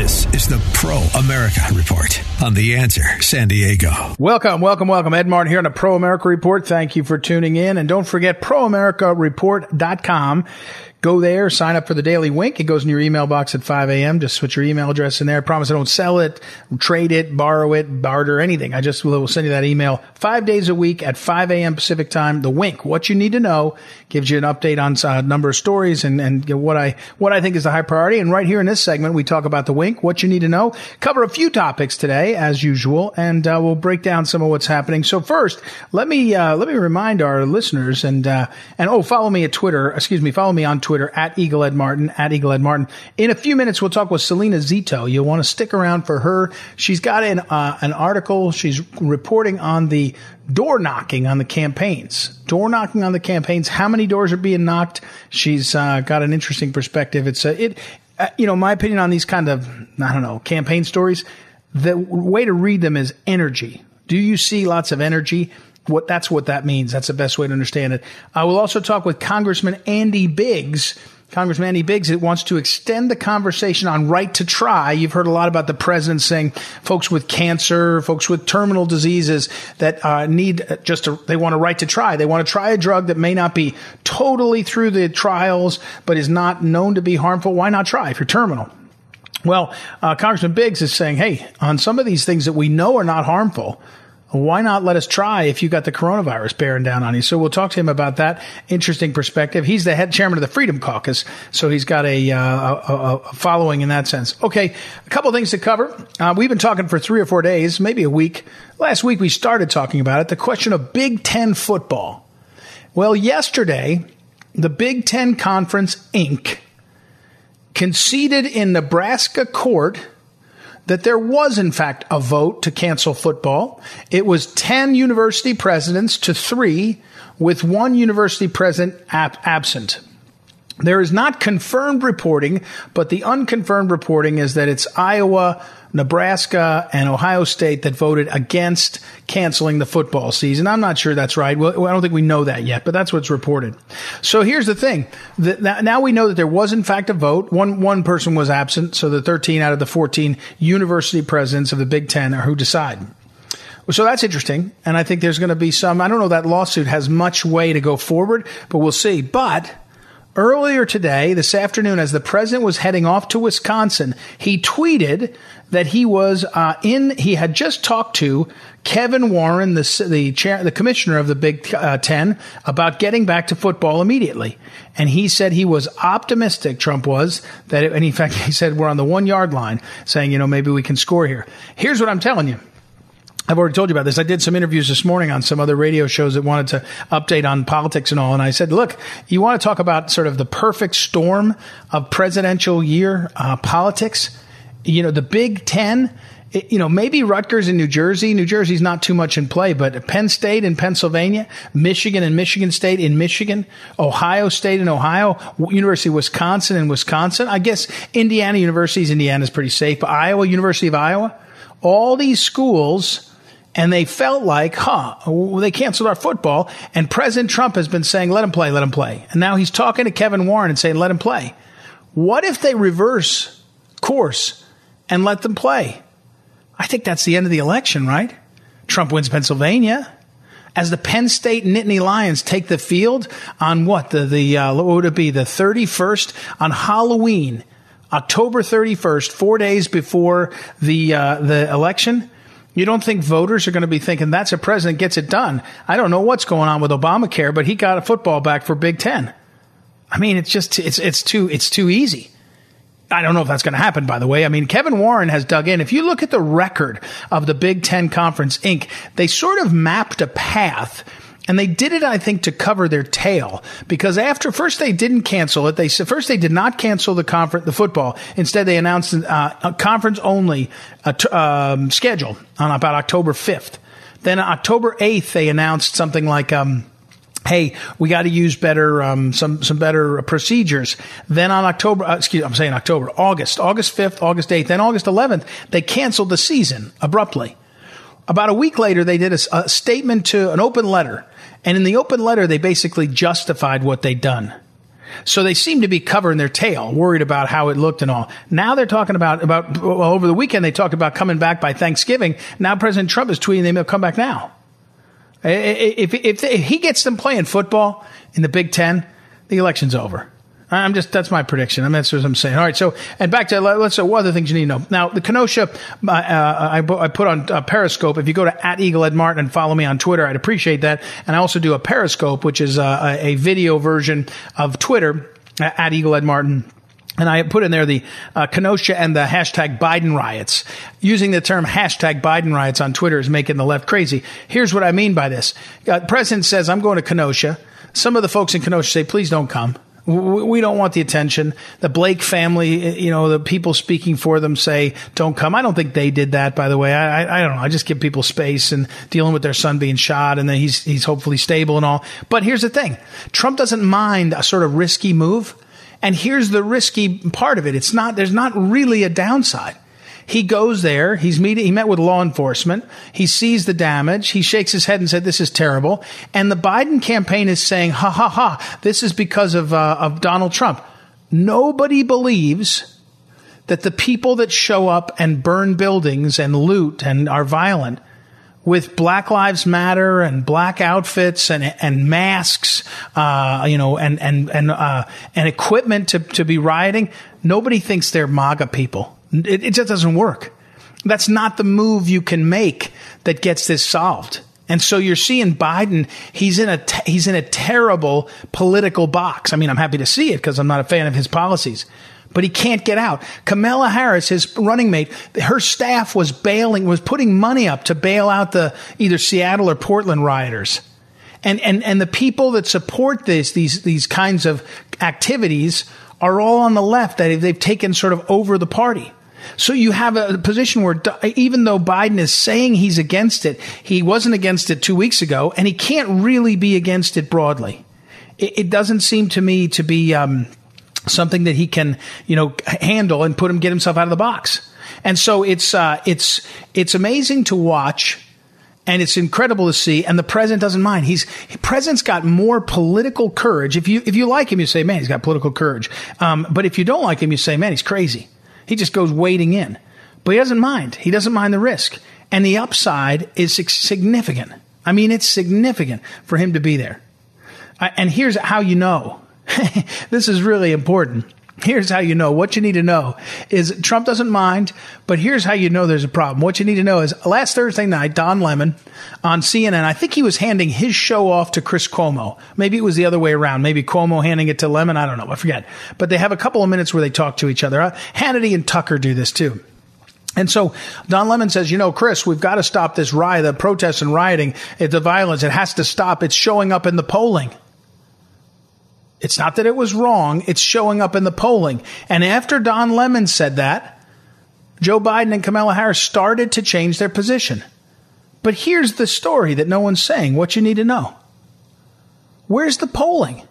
This is the Pro America Report on The Answer San Diego. Welcome, welcome, welcome. Ed Martin here on the Pro America Report. Thank you for tuning in. And don't forget ProAmericaReport.com. Go there, sign up for the daily wink. It goes in your email box at 5 a.m. Just switch your email address in there. I promise I don't sell it, trade it, borrow it, barter, anything. I just will send you that email five days a week at 5 a.m. Pacific time. The wink, what you need to know, gives you an update on a number of stories and, and what I, what I think is the high priority. And right here in this segment, we talk about the wink, what you need to know, cover a few topics today as usual, and uh, we'll break down some of what's happening. So first, let me, uh, let me remind our listeners and, uh, and oh, follow me at Twitter, excuse me, follow me on Twitter at Eagle Ed Martin, at Eagle Ed Martin. In a few minutes, we'll talk with Salena Zito. You'll want to stick around for her. She's got an, uh, an article. She's reporting on the door knocking on the campaigns. Door knocking on the campaigns. How many doors are being knocked? She's uh, got an interesting perspective. It's a, it, uh, you know, my opinion on these kind of, I don't know, campaign stories. The way to read them is energy. Do you see lots of energy? What that's what that means. That's the best way to understand it. I will also talk with Congressman Andy Biggs. Congressman Andy Biggs it wants to extend the conversation on right to try. You've heard a lot about the president saying folks with cancer, folks with terminal diseases that uh, need just a, they want a right to try. They want to try a drug that may not be totally through the trials, but is not known to be harmful. Why not try if you're terminal? Well, uh, Congressman Biggs is saying, hey, on some of these things that we know are not harmful, why not let us try if you got the coronavirus bearing down on you? So we'll talk to him about that interesting perspective. He's the head chairman of the Freedom Caucus, so he's got a, uh, a, a following in that sense. Okay, a couple things to cover. Uh, we've been talking for three or four days, maybe a week. Last week we started talking about it, the question of Big Ten football. Well, yesterday, the Big Ten Conference Inc. conceded in Nebraska court – that there was, in fact, a vote to cancel football. It was 10 university presidents to three, with one university president ab- absent. There is not confirmed reporting, but the unconfirmed reporting is that it's Iowa, Nebraska, and Ohio State that voted against canceling the football season. I'm not sure that's right. Well, I don't think we know that yet, but that's what's reported. So here's the thing. now we know that there was in fact a vote. One, one person was absent. So the 13 out of the 14 university presidents of the Big Ten are who decide. So that's interesting. And I think there's going to be some, I don't know that lawsuit has much way to go forward, but we'll see. But Earlier today, this afternoon, as the president was heading off to Wisconsin, he tweeted that he was uh, in. He had just talked to Kevin Warren, the the chair, the commissioner of the Big uh, Ten, about getting back to football immediately. And he said he was optimistic. Trump was that, it, and in fact, he said we're on the one yard line, saying you know maybe we can score here. Here's what I'm telling you. I've already told you about this. I did some interviews this morning on some other radio shows that wanted to update on politics and all. And I said, look, you want to talk about sort of the perfect storm of presidential year uh, politics? You know, the Big Ten, it, you know, maybe Rutgers in New Jersey. New Jersey's not too much in play, but Penn State in Pennsylvania, Michigan and Michigan State in Michigan, Ohio State in Ohio, University of Wisconsin in Wisconsin. I guess Indiana University's Indiana's pretty safe, but Iowa, University of Iowa, all these schools – and they felt like, huh, they canceled our football. And President Trump has been saying, let him play, let him play. And now he's talking to Kevin Warren and saying, let him play. What if they reverse course and let them play? I think that's the end of the election, right? Trump wins Pennsylvania. As the Penn State Nittany Lions take the field on what the the uh, what would it be the thirty first on Halloween, October thirty first, four days before the uh, the election you don't think voters are going to be thinking that's a president gets it done? I don't know what's going on with Obamacare, but he got a football back for Big Ten. I mean, it's just it's it's too it's too easy. I don't know if that's going to happen, by the way. I mean, Kevin Warren has dug in. If you look at the record of the Big Ten Conference Inc., they sort of mapped a path And they did it, I think, to cover their tail because after first they didn't cancel it. They first they did not cancel the conference, the football. Instead, they announced uh, a conference only uh, t- um, schedule on about October 5th. Then October 8th, they announced something like, um, hey, we got to use better, um, some, some better procedures. Then on October, uh, excuse, I'm saying October, August, August 5th, August 8th, then August 11th, they canceled the season abruptly. About a week later, they did a, a statement to an open letter. And in the open letter, they basically justified what they'd done. So they seem to be covering their tail, worried about how it looked and all. Now they're talking about, about, well, over the weekend, they talked about coming back by Thanksgiving. Now President Trump is tweeting they'll come back now. If, if, if he gets them playing football in the Big Ten, the election's over. I'm just that's my prediction. I mean, that's what I'm saying. All right. So and back to let's say what other things you need to know. Now the Kenosha, uh, I, I put on uh, Periscope. If you go to at Eagle Ed Martin and follow me on Twitter, I'd appreciate that. And I also do a Periscope, which is uh, a, a video version of Twitter at Eagle Ed Martin. And I put in there the uh, Kenosha and the hashtag Biden riots. Using the term hashtag Biden riots on Twitter is making the left crazy. Here's what I mean by this. Uh, President says, I'm going to Kenosha. Some of the folks in Kenosha say, please don't come. We don't want the attention. The Blake family, you know, the people speaking for them say, don't come. I don't think they did that, by the way. I, I, don't know. I just give people space and dealing with their son being shot and then he's, he's hopefully stable and all. But here's the thing. Trump doesn't mind a sort of risky move. And here's the risky part of it. It's not, there's not really a downside. He goes there. He's meeting, he met with law enforcement. He sees the damage. He shakes his head and said, this is terrible. And the Biden campaign is saying, ha ha ha, this is because of, uh, of Donald Trump. Nobody believes that the people that show up and burn buildings and loot and are violent with Black Lives Matter and black outfits and and masks, uh, you know, and and and uh, and equipment to to be rioting. Nobody thinks they're MAGA people. It, it just doesn't work. That's not the move you can make that gets this solved. And so you're seeing Biden, he's in a, te- he's in a terrible political box. I mean, I'm happy to see it because I'm not a fan of his policies but he can't get out. Kamala Harris, his running mate, her staff was bailing, was putting money up to bail out the either Seattle or Portland rioters. And, and, and the people that support this, these, these kinds of activities are all on the left that they've taken sort of over the party. So you have a position where even though Biden is saying he's against it, he wasn't against it two weeks ago, and he can't really be against it broadly. It, it doesn't seem to me to be um, something that he can, you know, handle and put him get himself out of the box. And so it's uh, it's it's amazing to watch. And it's incredible to see, and the president doesn't mind. He's president's got more political courage. If you if you like him, you say, "Man, he's got political courage." Um, but if you don't like him, you say, "Man, he's crazy." He just goes wading in, but he doesn't mind. He doesn't mind the risk, and the upside is significant. I mean, it's significant for him to be there. And here's how you know this is really important. Here's how you know. What you need to know is Trump doesn't mind, but here's how you know there's a problem. What you need to know is last Thursday night, Don Lemon on CNN, I think he was handing his show off to Chris Cuomo. Maybe it was the other way around. Maybe Cuomo handing it to Lemon. I don't know. I forget. But they have a couple of minutes where they talk to each other. Uh, Hannity and Tucker do this too. And so Don Lemon says, you know, Chris, we've got to stop this riot, the protests and rioting, the violence. It has to stop. It's showing up in the polling. It's not that it was wrong, it's showing up in the polling. And after Don Lemon said that, Joe Biden and Kamala Harris started to change their position. But here's the story that no one's saying, what you need to know. Where's the polling?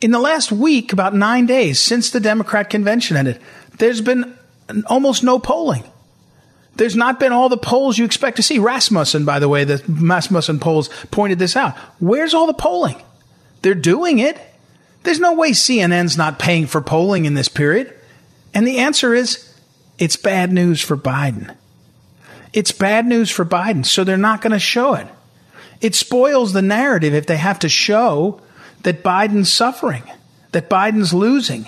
In the last week, about nine days since the Democrat convention ended, there's been almost no polling. There's not been all the polls you expect to see. Rasmussen, by the way, the Rasmussen polls pointed this out. Where's all the polling? They're doing it. There's no way CNN's not paying for polling in this period. And the answer is it's bad news for Biden. It's bad news for Biden, so they're not going to show it. It spoils the narrative if they have to show that Biden's suffering, that Biden's losing,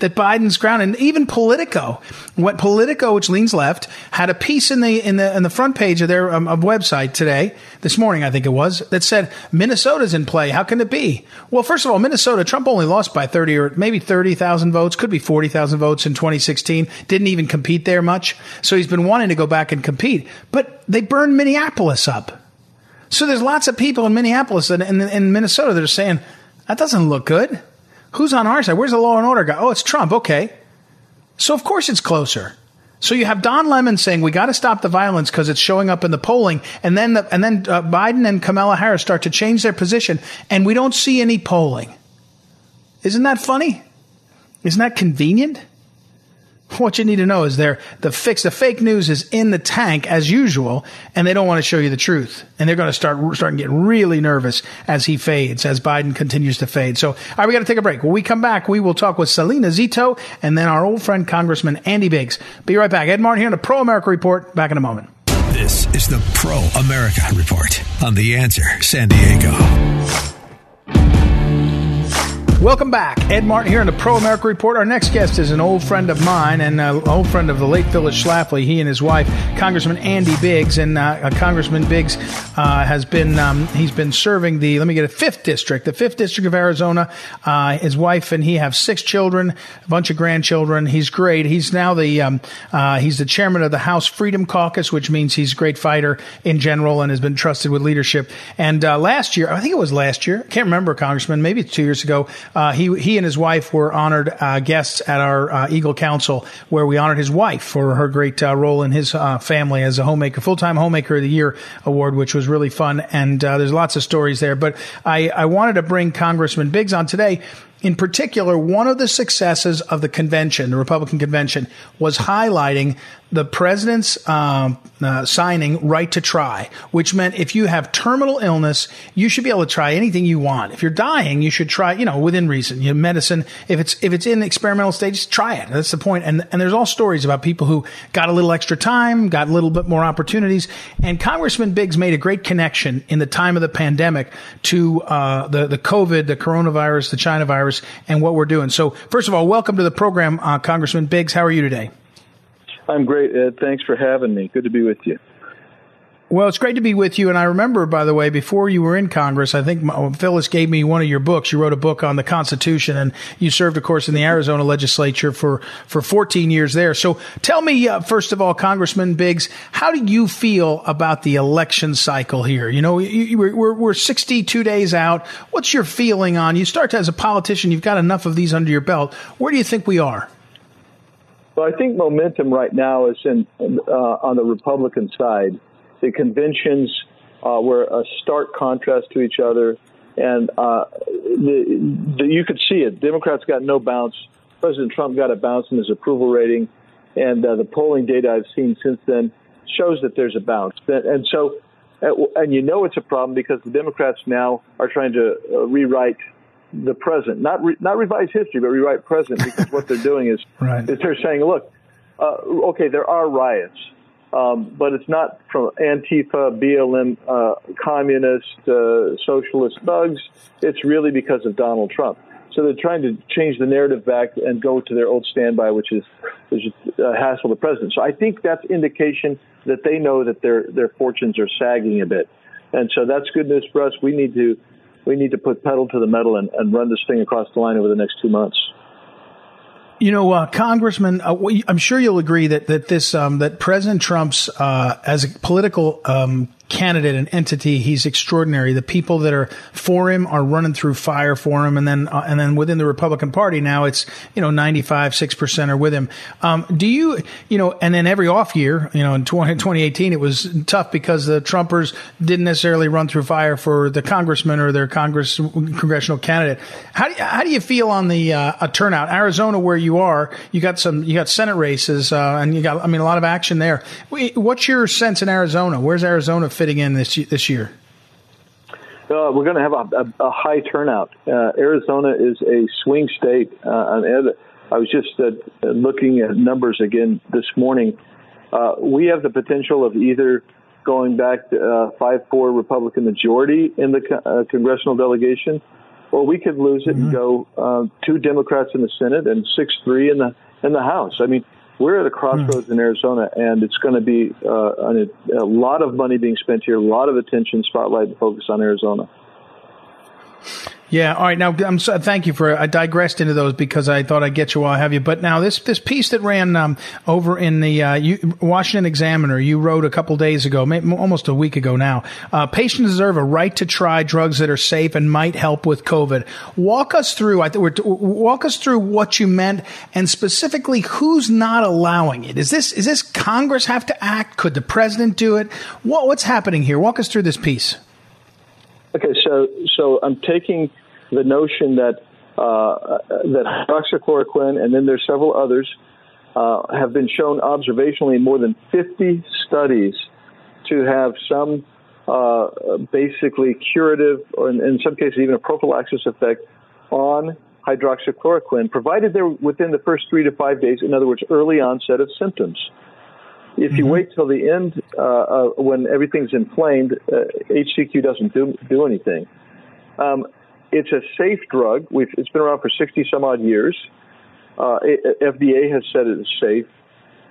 that Biden's ground, and even Politico, what Politico, which leans left, had a piece in the in the in the front page of their um, of website today, this morning I think it was, that said Minnesota's in play. How can it be? Well, first of all, Minnesota, Trump only lost by thirty or maybe thirty thousand votes, could be forty thousand votes in 2016. Didn't even compete there much, so he's been wanting to go back and compete. But they burned Minneapolis up. So there's lots of people in Minneapolis and in Minnesota that are saying, that doesn't look good. Who's on our side? Where's the law and order guy? Oh, it's Trump. Okay. So of course it's closer. So you have Don Lemon saying we got to stop the violence because it's showing up in the polling, and then the, and then uh, Biden and Kamala Harris start to change their position, and we don't see any polling. Isn't that funny? Isn't that convenient? What you need to know is there the fix the fake news is in the tank as usual, and they don't want to show you the truth, and they're going to start starting to get really nervous as he fades, as Biden continues to fade. So, all right, we got to take a break. When we come back, we will talk with Salena Zito and then our old friend Congressman Andy Biggs. Be right back. Ed Martin here on the Pro America Report. Back in a moment. This is the Pro America Report on the Answer San Diego. Welcome back. Ed Martin here in the Pro America Report. Our next guest is an old friend of mine and an old friend of the late Phyllis Schlafly. He and his wife, Congressman Andy Biggs, and uh, Congressman Biggs uh, has been um, he's been serving the let me get a fifth district, the fifth district of Arizona. Uh, his wife and he have six children, a bunch of grandchildren. He's great. He's now the um, uh, he's the chairman of the House Freedom Caucus, which means he's a great fighter in general and has been trusted with leadership. And uh, last year, I think it was last year, I can't remember, Congressman, maybe two years ago. Uh, he he and his wife were honored uh, guests at our uh, Eagle Council, where we honored his wife for her great uh, role in his uh, family as a homemaker, full time homemaker of the year award, which was really fun. And uh, there's lots of stories there. But I, I wanted to bring Congressman Biggs on today in particular, one of the successes of the convention, the Republican convention, was highlighting the president's um, uh, signing right to try, which meant if you have terminal illness, you should be able to try anything you want. If you're dying, you should try, you know, within reason. You know, medicine, if it's if it's in experimental stages, try it. That's the point. And and there's all stories about people who got a little extra time, got a little bit more opportunities. And Congressman Biggs made a great connection in the time of the pandemic to uh, the the COVID, the coronavirus, the China virus, and what we're doing. So first of all, welcome to the program, uh, Congressman Biggs. How are you today? I'm great, Ed. Thanks for having me. Good to be with you. Well, it's great to be with you. And I remember, by the way, before you were in Congress, I think Phyllis gave me one of your books. You wrote a book on the Constitution, and you served, of course, in the Arizona legislature for, for 14 years there. So tell me, uh, first of all, Congressman Biggs, how do you feel about the election cycle here? You know, you, we're, we're 62 days out. What's your feeling on, you start as a politician, you've got enough of these under your belt. Where do you think we are? Well, I think momentum right now is in uh, on the Republican side. The conventions uh, were a stark contrast to each other, and uh, the, the, you could see it. Democrats got no bounce. President Trump got a bounce in his approval rating, and uh, the polling data I've seen since then shows that there's a bounce. And so, and you know it's a problem because the Democrats now are trying to uh, rewrite the present, not re, not revise history, but rewrite present because what they're doing is right. is they're saying, look, uh, okay, there are riots, um, but it's not from Antifa, BLM, uh, communist, uh, socialist thugs. It's really because of Donald Trump. So they're trying to change the narrative back and go to their old standby, which is, is uh, hassle the president. So I think that's indication that they know that their their fortunes are sagging a bit, and so that's good news for us. We need to we need to put pedal to the metal and, and run this thing across the line over the next two months. You know, uh, Congressman, uh, I'm sure you'll agree that that this um, that President Trump's uh, as a political um, candidate and entity, he's extraordinary. The people that are for him are running through fire for him, and then uh, and then within the Republican Party now it's you know 95 six percent are with him. Um, do you you know? And then every off year, you know, in 20, 2018 it was tough because the Trumpers didn't necessarily run through fire for the congressman or their Congress congressional candidate. How do you, how do you feel on the uh, turnout? Arizona, where you are, you got some you got Senate races, uh, and you got I mean a lot of action there. What's your sense in Arizona? Where's Arizona? Fitting in this this year? Uh, we're going to have a, a, a high turnout. Uh, Arizona is a swing state. Uh, I was just uh, looking at numbers again this morning. Uh, we have the potential of either going back to uh, five four Republican majority in the co- congressional delegation, or we could lose it mm-hmm. and go two Democrats in the Senate and six three in the in the House. I mean, we're at a crossroads mm. in Arizona, and it's going to be uh, a, a, lot of money being spent here, a lot of attention, spotlight, and focus on Arizona. Yeah. All right. Now, I'm so, thank you for. I digressed into those because I thought I'd get you while I have you. But now this this piece that ran um, over in the uh, you, Washington Examiner, you wrote a couple days ago, almost a week ago now. Uh, patients deserve a right to try drugs that are safe and might help with COVID. Walk us through. I think walk us through what you meant and specifically who's not allowing it. Is this is this Congress have to act? Could the president do it? What, what's happening here? Walk us through this piece. Okay, so so I'm taking the notion that uh, that hydroxychloroquine and then there's several others uh, have been shown observationally in more than 50 studies to have some uh, basically curative or in, in, some cases even a prophylaxis effect on hydroxychloroquine, provided they're within the first three to five days. In other words, early onset of symptoms. If you mm-hmm. wait till the end, uh, uh, when everything's inflamed, HCQ uh, doesn't do, do anything. Um, it's a safe drug. We've, it's been around for 60 some odd years. Uh, FDA has said it is safe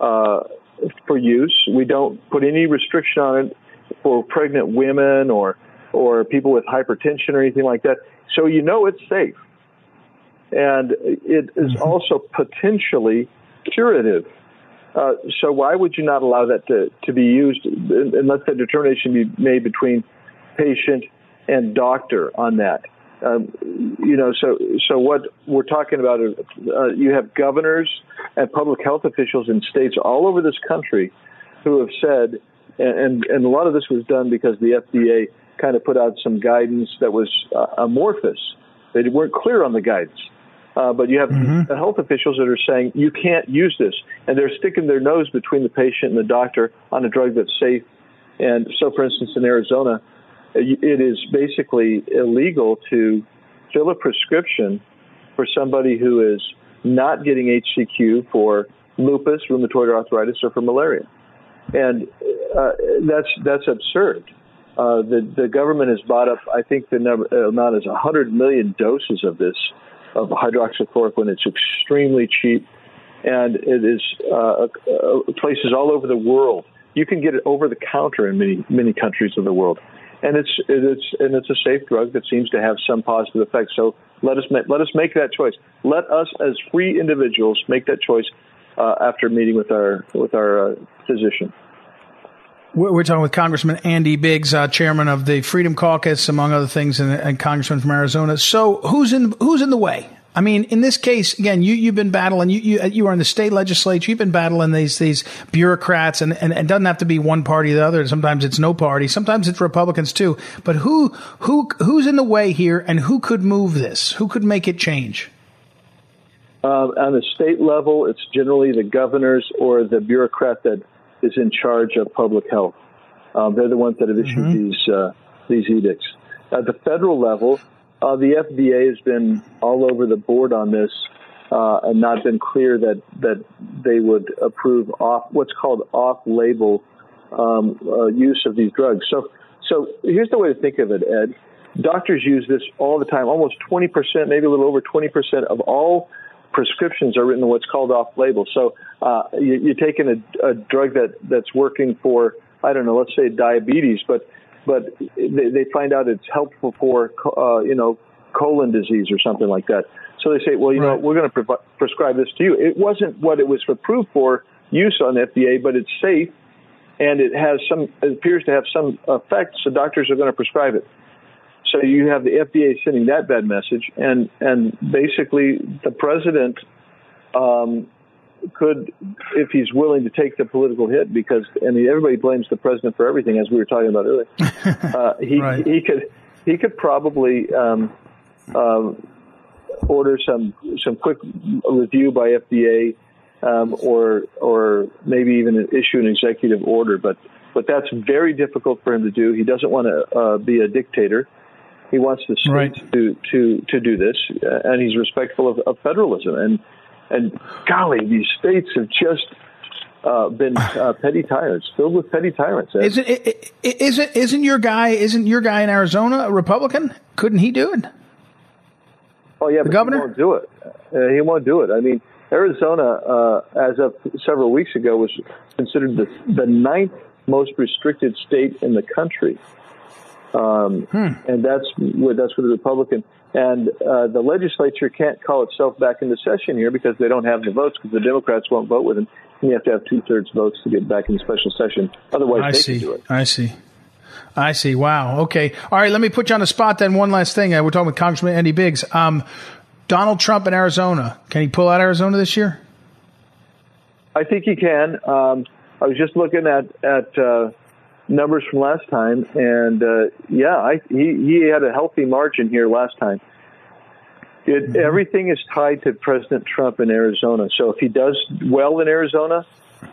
uh, for use. We don't put any restriction on it for pregnant women or or people with hypertension or anything like that. So you know it's safe, and it is mm-hmm. also potentially curative. Uh, so why would you not allow that to, to be used unless the determination be made between patient and doctor on that? Um, you know, so so what we're talking about is uh, you have governors and public health officials in states all over this country who have said, and and a lot of this was done because the FDA kind of put out some guidance that was uh, amorphous. They weren't clear on the guidance. Uh, but you have mm-hmm. health officials that are saying you can't use this, and they're sticking their nose between the patient and the doctor on a drug that's safe. And so, for instance, in Arizona, it is basically illegal to fill a prescription for somebody who is not getting HCQ for lupus, rheumatoid arthritis, or for malaria, and uh, that's that's absurd. Uh, the the government has bought up, I think the number, uh, amount is 100 million doses of this of hydroxychloroquine. It's extremely cheap, and it is uh, uh, places all over the world. You can get it over the counter in many many countries of the world and it's it's and it's a safe drug that seems to have some positive effects. So let us make, let us make that choice. Let us, as free individuals, make that choice uh, after meeting with our with our uh, physician. We're talking with Congressman Andy Biggs, uh, chairman of the Freedom Caucus, among other things, and, and congressman from Arizona. So, who's in who's in the way? I mean, in this case, again, you, you've been battling, you, you, you are in the state legislature, you've been battling these, these bureaucrats and, and, and it doesn't have to be one party or the other. Sometimes it's no party. Sometimes it's Republicans too. But who, who, who's in the way here and who could move this? Who could make it change? Um, on the state level, it's generally the governors or the bureaucrat that is in charge of public health. Um, they're the ones that have issued mm-hmm. these, uh, these edicts. At the federal level, uh, the FDA has been all over the board on this uh, and not been clear that that they would approve off what's called off-label um, uh, use of these drugs. So, so here's the way to think of it, Ed. Doctors use this all the time. Almost 20%, maybe a little over 20% of all prescriptions are written what's called off-label. So uh, you, are taking a, a drug that that's working for I don't know, let's say diabetes, but but they, they find out it's helpful for uh, you know colon disease or something like that. So they say, well, you right. know, we're going to pre- prescribe this to you. It wasn't what it was approved for use on FDA, but it's safe and it has some it appears to have some effect. So doctors are going to prescribe it. So you have the FDA sending that bad message, and and basically the president um, could, if he's willing to take the political hit, because I mean everybody blames the president for everything, as we were talking about earlier. uh, he right. he could he could probably um, um, order some some quick review by FDA, um, or or maybe even issue an executive order. But but that's very difficult for him to do. He doesn't want to uh, be a dictator. He wants the states right. to to to do this, uh, and he's respectful of, of federalism and and golly, these states have just uh, been uh, petty tyrants, filled with petty tyrants. Isn't it, isn't isn't your guy isn't your guy in Arizona a Republican? Couldn't he do it? Oh yeah, the governor he won't do it. Uh, he won't do it. I mean, Arizona, uh, as of several weeks ago, was considered the the ninth most restricted state in the country. Um, hmm. And that's where that's where the Republican And uh, the legislature can't call itself back into session here because they don't have the votes because the Democrats won't vote with them. And you have to have two thirds votes to get back in special session. Otherwise, I they see. can do it. I see. I see. Wow. Okay. All right. Let me put you on the spot then. One last thing. Uh, we're talking with Congressman Andy Biggs. Um, Donald Trump in Arizona. Can he pull out Arizona this year? I think he can. Um, I was just looking at at uh, numbers from last time, and uh, yeah, I, he he had a healthy margin here last time. It, everything is tied to President Trump in Arizona. So if he does well in Arizona,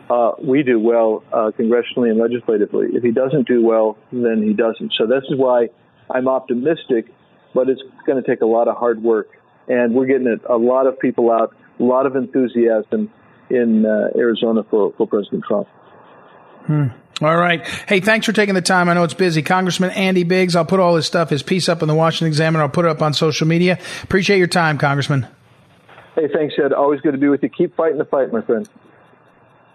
uh, we do well uh, congressionally and legislatively. If he doesn't do well, then he doesn't. So this is why I'm optimistic, but it's going to take a lot of hard work, and we're getting a, a lot of people out, a lot of enthusiasm in uh, Arizona for, for President Trump. All right. Hey, thanks for taking the time. I know it's busy. Congressman Andy Biggs, I'll put all his stuff, his piece up in the Washington Examiner. I'll put it up on social media. Appreciate your time, Congressman. Hey, thanks, Ed. Always good to be with you. Keep fighting the fight, my friend.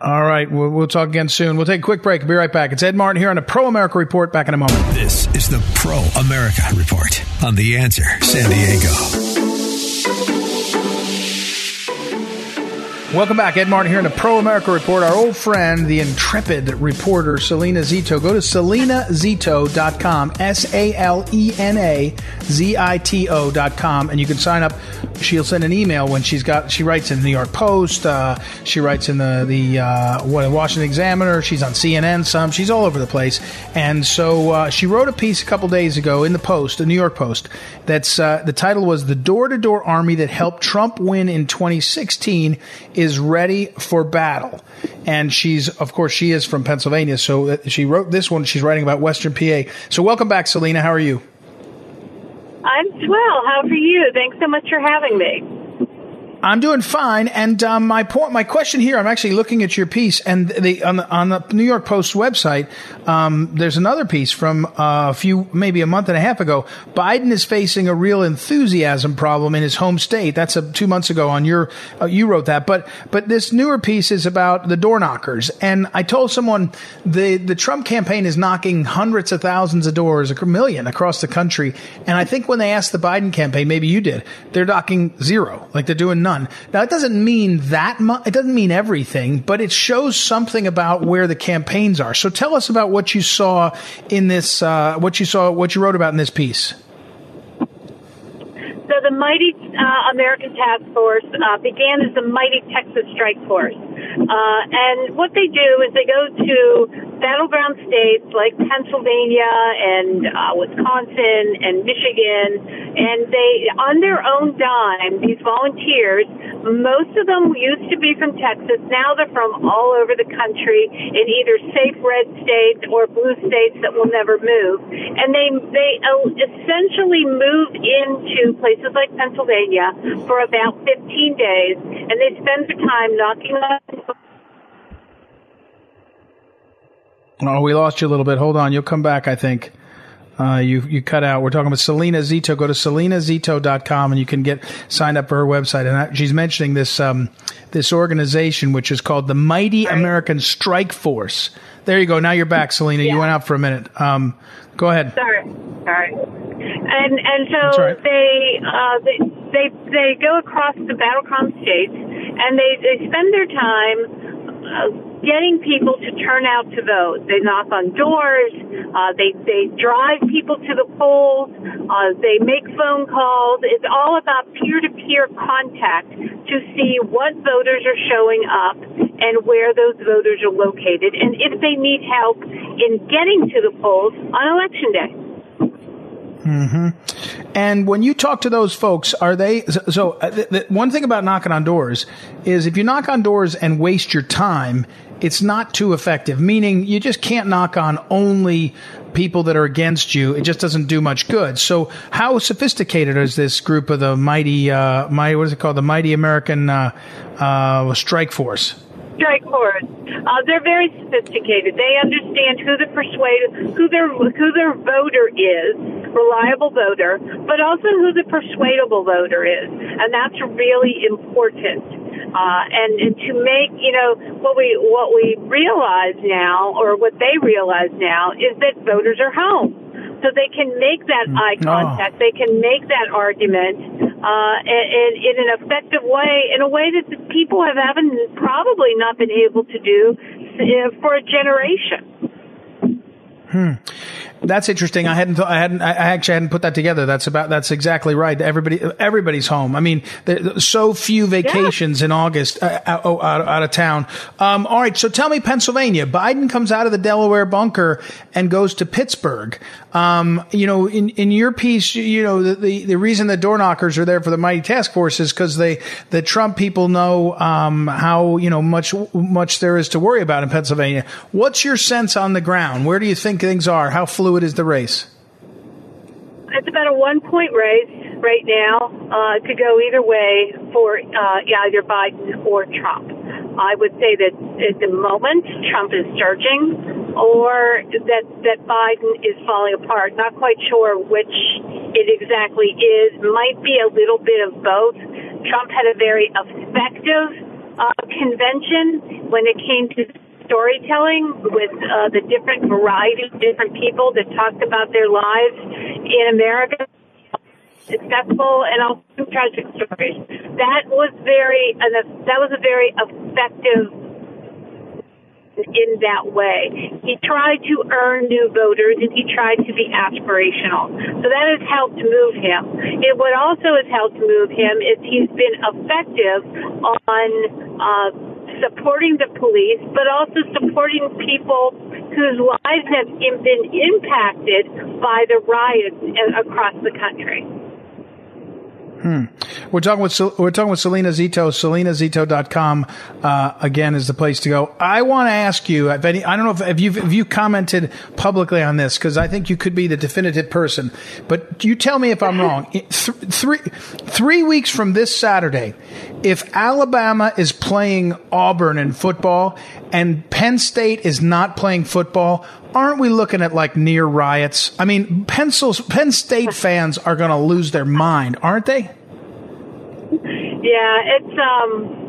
All right. We'll, we'll talk again soon. We'll take a quick break. We'll be right back. It's Ed Martin here on the Pro America Report. Back in a moment. This is the Pro America Report on The Answer San Diego. Welcome back. Ed Martin here in the Pro America Report. Our old friend, the intrepid reporter, Salena Zito. Go to salenazito.com, S A L E N A Z I T O.com, and you can sign up. She'll send an email when she's got, she writes in the New York Post, uh, she writes in the, the uh, Washington Examiner, she's on CNN some, she's all over the place. And so uh, she wrote a piece a couple days ago in the Post, the New York Post, that's, uh, the title was The Door to Door Army That Helped Trump Win in 2016 is ready for battle. And she's, of course, she is from Pennsylvania. So she wrote this one. She's writing about Western PA. So welcome back, Salena. How are you? I'm swell. How are you? Thanks so much for having me. I'm doing fine, and um, my point, my question here, I'm actually looking at your piece, and the on the, on the New York Post website, um, there's another piece from uh, a few, maybe a month and a half ago. Biden is facing a real enthusiasm problem in his home state. That's a, two months ago. On your, uh, you wrote that, but but this newer piece is about the door knockers, and I told someone the the Trump campaign is knocking hundreds of thousands of doors, a million across the country, and I think when they asked the Biden campaign, maybe you did, they're knocking zero, like they're doing none. Now, it doesn't mean that much. It doesn't mean everything, but it shows something about where the campaigns are. So tell us about what you saw in this, uh, what you saw, what you wrote about in this piece. So the mighty uh, American Task Force uh, began as the mighty Texas Strike Force. Uh, and what they do is they go to battleground states like Pennsylvania and uh, Wisconsin and Michigan, and they, on their own dime, these volunteers, most of them used to be from Texas. Now they're from all over the country in either safe red states or blue states that will never move. And they they essentially move into places like Pennsylvania for about 15 days, and they spend their time knocking on Oh, we lost you a little bit. Hold on. You'll come back, I think. Uh, you you cut out. We're talking about Salena Zito. Go to salenazito.com and you can get signed up for her website. And I, she's mentioning this um, this organization which is called the Mighty right. American Strike Force. There you go. Now you're back, Salena. Yeah. You went out for a minute. Um, go ahead. Sorry, sorry. And and so right. they, uh, they they they go across the battleground states and they they spend their time. Uh, getting people to turn out to vote. They knock on doors. Uh, they they drive people to the polls. Uh, they make phone calls. It's all about peer-to-peer contact to see what voters are showing up and where those voters are located, and if they need help in getting to the polls on election day. hmm And when you talk to those folks, are they so? Uh, the, the, one thing about knocking on doors is if you knock on doors and waste your time, it's not too effective. Meaning, you just can't knock on only people that are against you. It just doesn't do much good. So, how sophisticated is this group of the mighty, uh, mighty what is it called, the mighty American uh, uh, Strike Force? Strike Force. Uh, they're very sophisticated. They understand who the persuade, who their who their voter is, reliable voter, but also who the persuadable voter is, and that's really important. Uh, and, and to make, you know, what we, what we realize now, or what they realize now, is that voters are home. so they can make that mm. eye contact. Oh. They can make that argument uh, in, in an effective way, in a way that the people have haven't probably not been able to do uh, for a generation. Hmm. That's interesting. I hadn't, I hadn't, I actually hadn't put that together. That's about, that's exactly right. Everybody, everybody's home. I mean, so few vacations yeah. in August uh, out, oh, out, out, of town. Um, all right. So tell me, Pennsylvania. Biden comes out of the Delaware bunker and goes to Pittsburgh. Um, you know, in, in your piece, you know, the, the, the, reason the door knockers are there for the mighty task force is because they, the Trump people know, um, how, you know, much, much there is to worry about in Pennsylvania. What's your sense on the ground? Where do you think things are? How fluid is the race? It's about a one point race right now. Uh, it could go either way for uh, either Biden or Trump. I would say that at the moment Trump is surging, or that that Biden is falling apart. Not quite sure which it exactly is. Might be a little bit of both. Trump had a very effective uh, convention when it came to storytelling with uh, the different variety of different people that talked about their lives in America successful and also tragic stories. That was very, that was a very effective in that way. He tried to earn new voters and he tried to be aspirational. So that has helped move him. It, what also has helped move him is he's been effective on uh, supporting the police, but also supporting people whose lives have been impacted by the riots across the country. Hmm. We're talking with we're talking with Salena Zito. SalenaZito.com uh, again is the place to go. I want to ask you. If any, I don't know if, if you've if you commented publicly on this because I think you could be the definitive person. But you tell me if I'm wrong. Th- three three weeks from this Saturday, if Alabama is playing Auburn in football and Penn State is not playing football, aren't we looking at like near riots? I mean, Pencils, Penn State fans are going to lose their mind, aren't they? Yeah, it's um,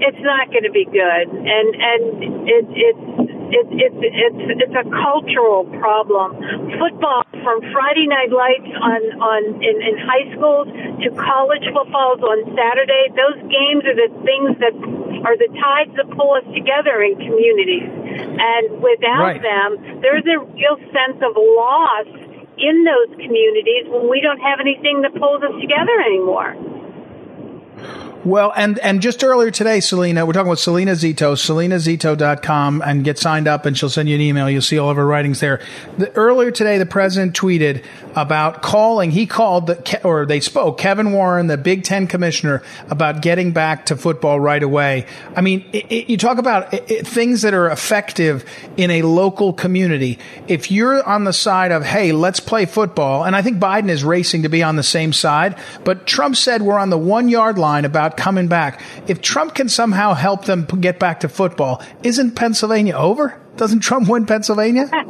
it's not going to be good, and and it, it's it's it's it's it's a cultural problem. Football from Friday night lights on on in, in high schools to college footballs on Saturday. Those games are the things that are the ties that pull us together in communities. And without right. them, there's a real sense of loss in those communities when we don't have anything that pulls us together anymore. Well, and, and just earlier today, Salena, we're talking with Salena Zito, salenazito.com, and get signed up and she'll send you an email. You'll see all of her writings there. The, earlier today, the president tweeted about calling, he called, the, or they spoke, Kevin Warren, the Big Ten commissioner, about getting back to football right away. I mean, it, it, you talk about it, things that are effective in a local community. If you're on the side of, hey, let's play football, and I think Biden is racing to be on the same side, but Trump said we're on the one yard line about coming back. If Trump can somehow help them get back to football, isn't Pennsylvania over? Doesn't Trump win Pennsylvania? well,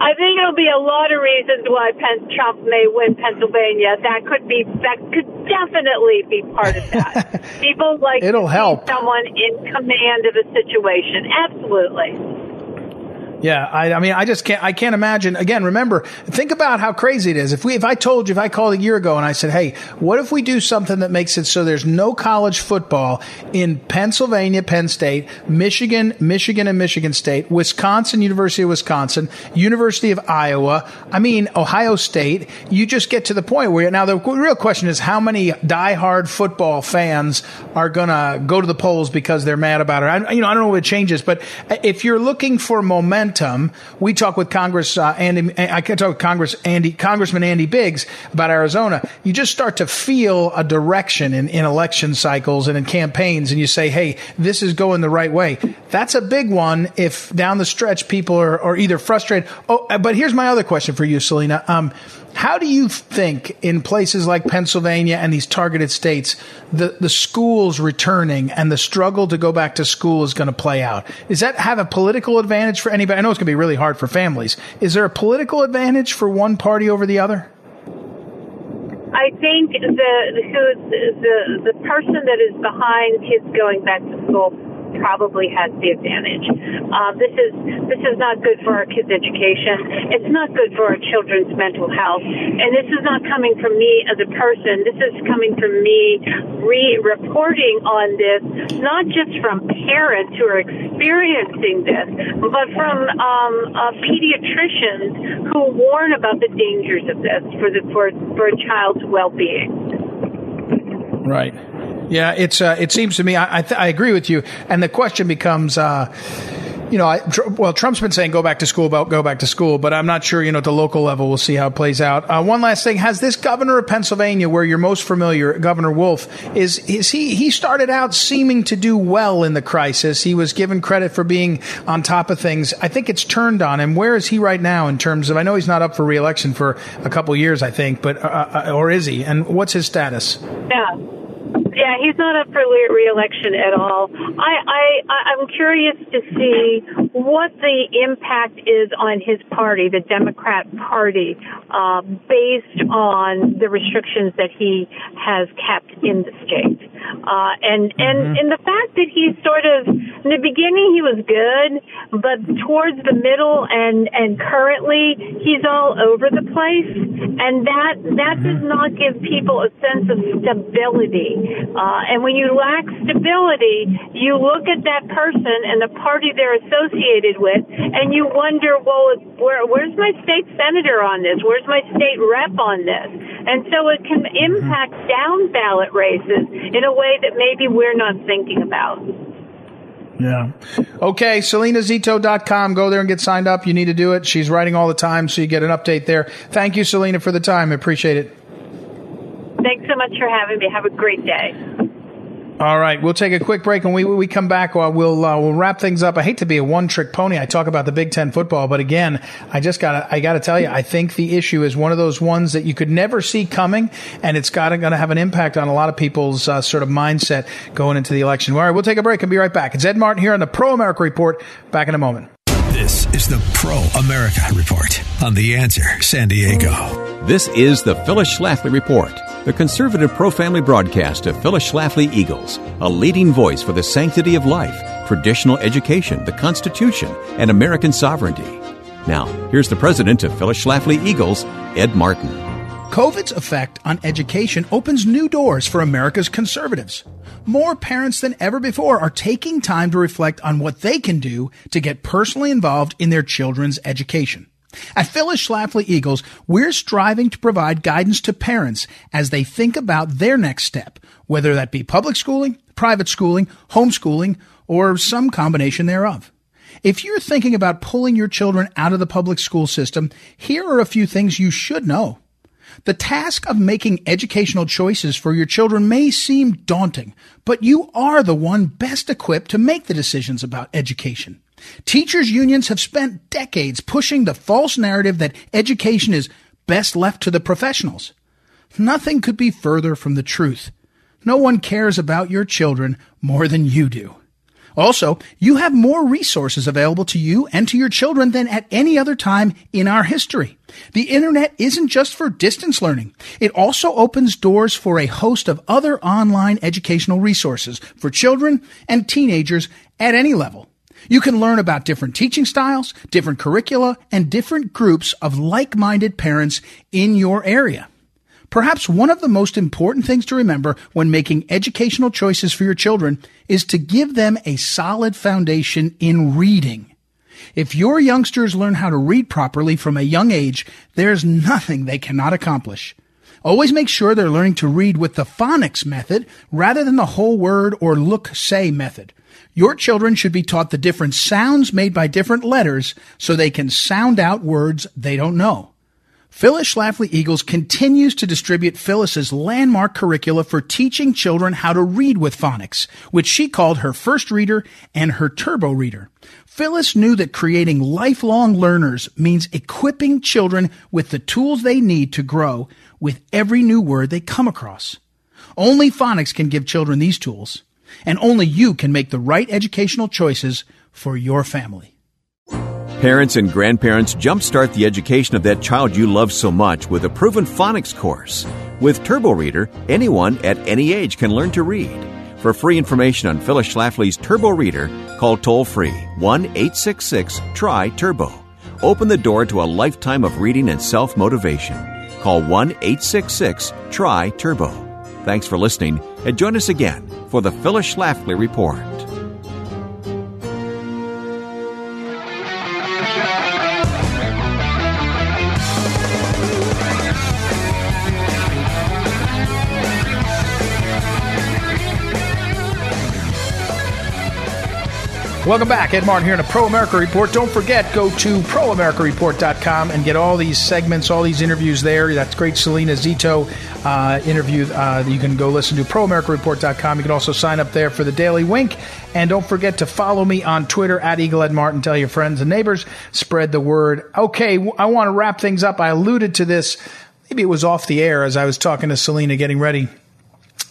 I think it'll be a lot of reasons why Penn, Trump may win Pennsylvania. That could be that could definitely be part of that. People like it'll help someone in command of a situation. Absolutely. Yeah, I, I, mean, I just can't. I can't imagine. Again, remember, think about how crazy it is. If we, if I told you, if I called a year ago and I said, "Hey, what if we do something that makes it so there's no college football in Pennsylvania, Penn State, Michigan, Michigan, and Michigan State, Wisconsin, University of Wisconsin, University of Iowa. I mean, Ohio State. You just get to the point where now the real question is how many diehard football fans are gonna go to the polls because they're mad about it. I, you know, I don't know what changes, but if you're looking for momentum momentum. We talk with Congress, uh, Andy, I can talk with Congress, Andy, Congressman Andy Biggs about Arizona. You just start to feel a direction in, in election cycles and in campaigns, and you say, "Hey, this is going the right way." That's a big one. If down the stretch people are, are either frustrated. Oh, but here's my other question for you, Salena. Um, how do you think in places like Pennsylvania and these targeted states, the, the schools returning and the struggle to go back to school is going to play out? Does that have a political advantage for anybody? I know it's going to be really hard for families. Is there a political advantage for one party over the other? I think the who the the person that is behind kids going back to school probably has the advantage. Uh, this is this is not good for our kids' education. It's not good for our children's mental health, and this is not coming from me as a person. This is coming from me re- reporting on this, not just from parents who are experiencing this, but from um, uh, pediatricians who warn about the dangers of this for the for for a child's well-being. Right. Yeah, it's uh, it seems to me I I, th- I, agree with you, and the question becomes. Uh, you know, I, well, Trump's been saying go back to school, about go back to school, but I'm not sure. You know, at the local level, we'll see how it plays out. Uh, one last thing: has this governor of Pennsylvania, where you're most familiar, Governor Wolf, is is he he started out seeming to do well in the crisis. He was given credit for being on top of things. I think it's turned on him. Where is he right now in terms of? I know he's not up for reelection for a couple years, I think, but uh, uh or is he? And what's his status? Yeah. Yeah, he's not up for re-election at all. I, I, I'm curious to see what the impact is on his party, the Democrat Party, uh, based on the restrictions that he has kept in the state. Uh, and and mm-hmm. and the fact that he's sort of in the beginning he was good, but towards the middle and and currently he's all over the place, and that that does mm-hmm. not give people a sense of stability. Uh, and when you lack stability, you look at that person and the party they're associated with, and you wonder, well, where, where's my state senator on this? Where's my state rep on this? And so it can impact down ballot races in a way that maybe we're not thinking about. Yeah. Okay, SalenaZito.com. Go there and get signed up. You need to do it. She's writing all the time, so you get an update there. Thank you, Salena, for the time. I appreciate it. Thanks so much for having me. Have a great day. All right, we'll take a quick break, and we we come back. Uh, we'll uh, we'll wrap things up. I hate to be a one trick pony. I talk about the Big Ten football, but again, I just got I got to tell you, I think the issue is one of those ones that you could never see coming, and it's got going to have an impact on a lot of people's uh, sort of mindset going into the election. All right, we'll take a break and be right back. It's Ed Martin here on the Pro America Report. Back in a moment. This is the Pro America Report on the Answer San Diego. This is the Phyllis Schlafly Report the conservative pro family broadcast of Phyllis Schlafly Eagles, a leading voice for the sanctity of life, traditional education, the Constitution, and American sovereignty. Now, here's the president of Phyllis Schlafly Eagles, Ed Martin. COVID's effect on education opens new doors for America's conservatives. More parents than ever before are taking time to reflect on what they can do to get personally involved in their children's education. At Phyllis Schlafly Eagles, we're striving to provide guidance to parents as they think about their next step, whether that be public schooling, private schooling, homeschooling, or some combination thereof. If you're thinking about pulling your children out of the public school system, here are a few things you should know. The task of making educational choices for your children may seem daunting, but you are the one best equipped to make the decisions about education. Teachers unions have spent decades pushing the false narrative that education is best left to the professionals. Nothing could be further from the truth. No one cares about your children more than you do. Also, you have more resources available to you and to your children than at any other time in our history. The internet isn't just for distance learning. It also opens doors for a host of other online educational resources for children and teenagers at any level. You can learn about different teaching styles, different curricula, and different groups of like-minded parents in your area. Perhaps one of the most important things to remember when making educational choices for your children is to give them a solid foundation in reading. If your youngsters learn how to read properly from a young age, there's nothing they cannot accomplish. Always make sure they're learning to read with the phonics method rather than the whole word or look say method. Your children should be taught the different sounds made by different letters so they can sound out words they don't know. Phyllis Schlafly Eagles continues to distribute Phyllis's landmark curricula for teaching children how to read with phonics, which she called her first reader and her turbo reader. Phyllis knew that creating lifelong learners means equipping children with the tools they need to grow with every new word they come across. Only phonics can give children these tools and only you can make the right educational choices for your family. Parents and grandparents jumpstart the education of that child you love so much with a proven phonics course. With Turbo Reader, anyone at any age can learn to read. For free information on Phyllis Schlafly's Turbo Reader, call toll free 1 866 TRY Turbo. Open the door to a lifetime of reading and self motivation. Call 1 866 TRY Turbo. Thanks for listening and join us again for the Phyllis Schlafly Report. Welcome back. Ed Martin here in a Pro America Report. Don't forget, go to proamericareport.com and get all these segments, all these interviews there. That's great Salena Zito uh, interview uh, you can go listen to. Proamericareport.com. You can also sign up there for the Daily Wink. And don't forget to follow me on Twitter at Eagle Ed Martin. Tell your friends and neighbors. Spread the word. Okay, I want to wrap things up. I alluded to this. Maybe it was off the air as I was talking to Salena getting ready.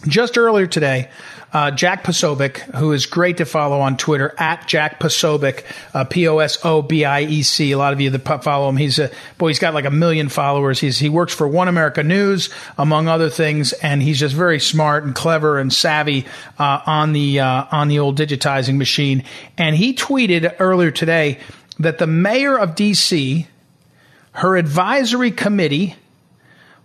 Just earlier today, uh, Jack Posobiec, who is great to follow on Twitter at Jack Posobiec, uh, P O S O B I E C. A lot of you that follow him, he's a boy. He's got like a million followers. He's he works for One America News, among other things, and he's just very smart and clever and savvy uh, on the uh, on the old digitizing machine. And he tweeted earlier today that the mayor of D.C., her advisory committee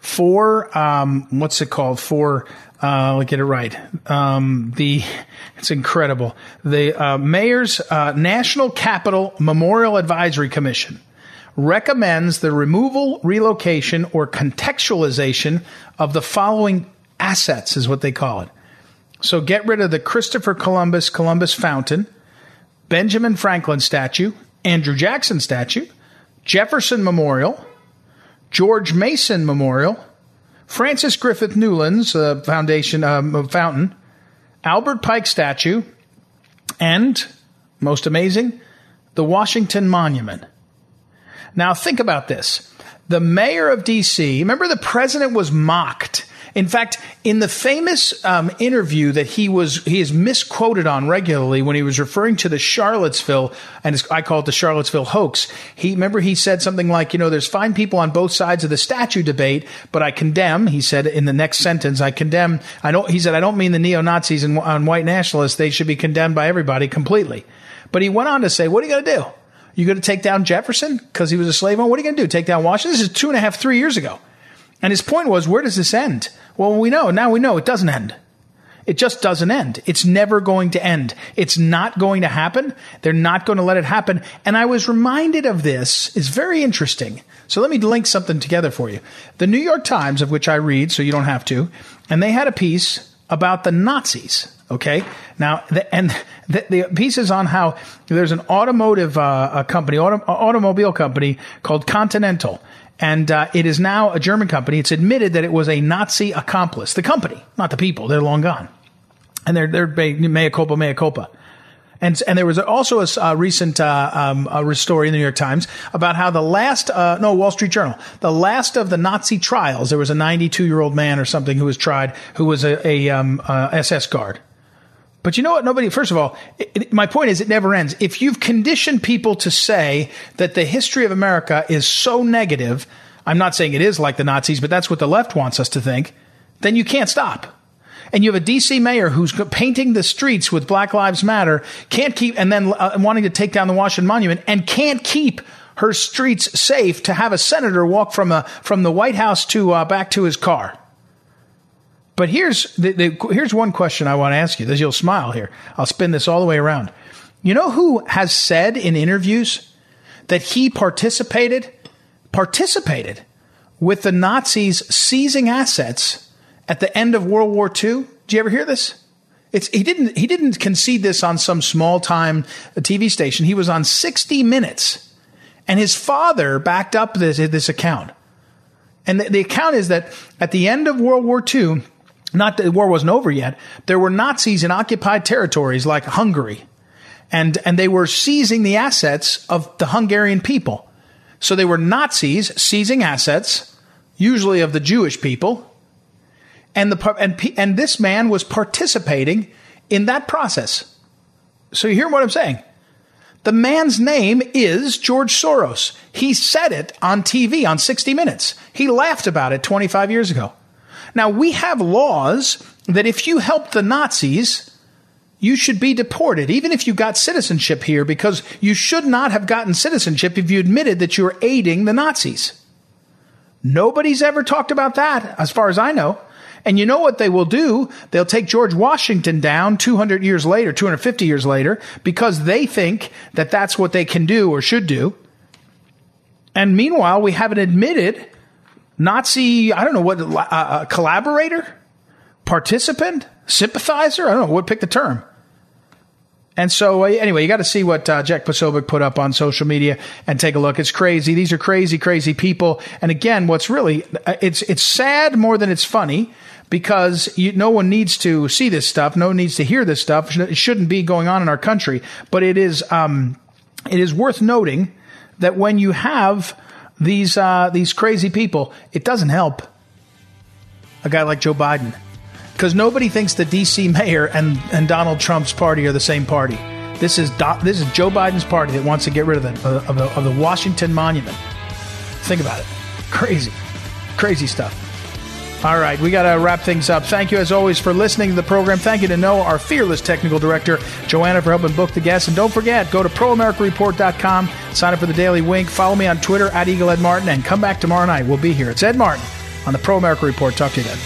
for um, what's it called for uh, let get it right. Um, the it's incredible. The uh, mayor's uh, National Capital Memorial Advisory Commission recommends the removal, relocation, or contextualization of the following assets, is what they call it. So get rid of the Christopher Columbus Columbus Fountain, Benjamin Franklin statue, Andrew Jackson statue, Jefferson Memorial, George Mason Memorial, Francis Griffith Newlands uh, Foundation um, Fountain, Albert Pike statue, and most amazing, the Washington Monument. Now think about this. The mayor of DC, remember the president was mocked in fact, in the famous um, interview that he was he is misquoted on regularly when he was referring to the Charlottesville and I call it the Charlottesville hoax. He remember he said something like, you know, there's fine people on both sides of the statue debate, but I condemn. He said in the next sentence, I condemn. I don't. He said I don't mean the neo Nazis and, and white nationalists. They should be condemned by everybody completely. But he went on to say, what are you going to do? You going to take down Jefferson because he was a slave owner? What are you going to do? Take down Washington? This is two and a half, three years ago. And his point was, where does this end? Well, we know, now we know it doesn't end. It just doesn't end. It's never going to end. It's not going to happen. They're not going to let it happen. And I was reminded of this. It's very interesting. So let me link something together for you. The New York Times, of which I read, so you don't have to, and they had a piece about the Nazis. Okay. Now, the, and the, the, piece is on how there's an automotive uh, company, auto, automobile company called Continental and uh, it is now a German company. It's admitted that it was a Nazi accomplice. The company, not the people. They're long gone, and they're they're mea culpa, mea culpa. And, and there was also a, a recent uh, um, a story in the New York Times about how the last, uh, no, Wall Street Journal, the last of the Nazi trials, there was a 92 year old man or something who was tried, who was a, a um, SS guard. But you know what? Nobody, first of all, it, it, my point is it never ends. If you've conditioned people to say that the history of America is so negative, I'm not saying it is like the Nazis, but that's what the left wants us to think, then you can't stop. And you have a DC mayor who's painting the streets with Black Lives Matter, can't keep, and then uh, wanting to take down the Washington Monument, and can't keep her streets safe to have a senator walk from a, from the White House to uh, back to his car. But here's the, the, here's one question I want to ask you. This you'll smile here. I'll spin this all the way around. You know who has said in interviews that he participated participated with the Nazis seizing assets at the end of World War II? Do you ever hear this? It's, he didn't he didn't concede this on some small time TV station. He was on 60 Minutes, and his father backed up this this account. And the, the account is that at the end of World War II, not that the war wasn't over yet, there were Nazis in occupied territories like Hungary. And, and they were seizing the assets of the Hungarian people. So they were Nazis seizing assets, usually of the Jewish people. And the, and, and this man was participating in that process. So you hear what I'm saying? The man's name is George Soros. He said it on TV on 60 Minutes. He laughed about it 25 years ago. Now, we have laws that if you help the Nazis, you should be deported, even if you got citizenship here, because you should not have gotten citizenship if you admitted that you were aiding the Nazis. Nobody's ever talked about that, as far as I know. And you know what they will do? They'll take George Washington down 200 years later, 250 years later, because they think that that's what they can do or should do. And meanwhile, we haven't admitted Nazi, I don't know what, uh, collaborator, participant, sympathizer. I don't know what pick the term. And so, uh, anyway, you got to see what uh, Jack Posobiec put up on social media and take a look. It's crazy. These are crazy, crazy people. And again, what's really uh, it's it's sad more than it's funny because you, no one needs to see this stuff. No one needs to hear this stuff. It shouldn't be going on in our country. But it is um, it is worth noting that when you have these uh, these crazy people, it doesn't help a guy like Joe Biden because nobody thinks the D.C. mayor and, and Donald Trump's party are the same party. This is Do, this is Joe Biden's party that wants to get rid of the of the, of the Washington Monument. Think about it, crazy, crazy stuff. All right, we got to wrap things up. Thank you, as always, for listening to the program. Thank you to know our fearless technical director, Joanna, for helping book the guests. And don't forget, go to proamericareport.com, sign up for the Daily Wink, follow me on Twitter at Eagle Ed Martin, and come back tomorrow night. We'll be here. It's Ed Martin on the Pro America Report. Talk to you then.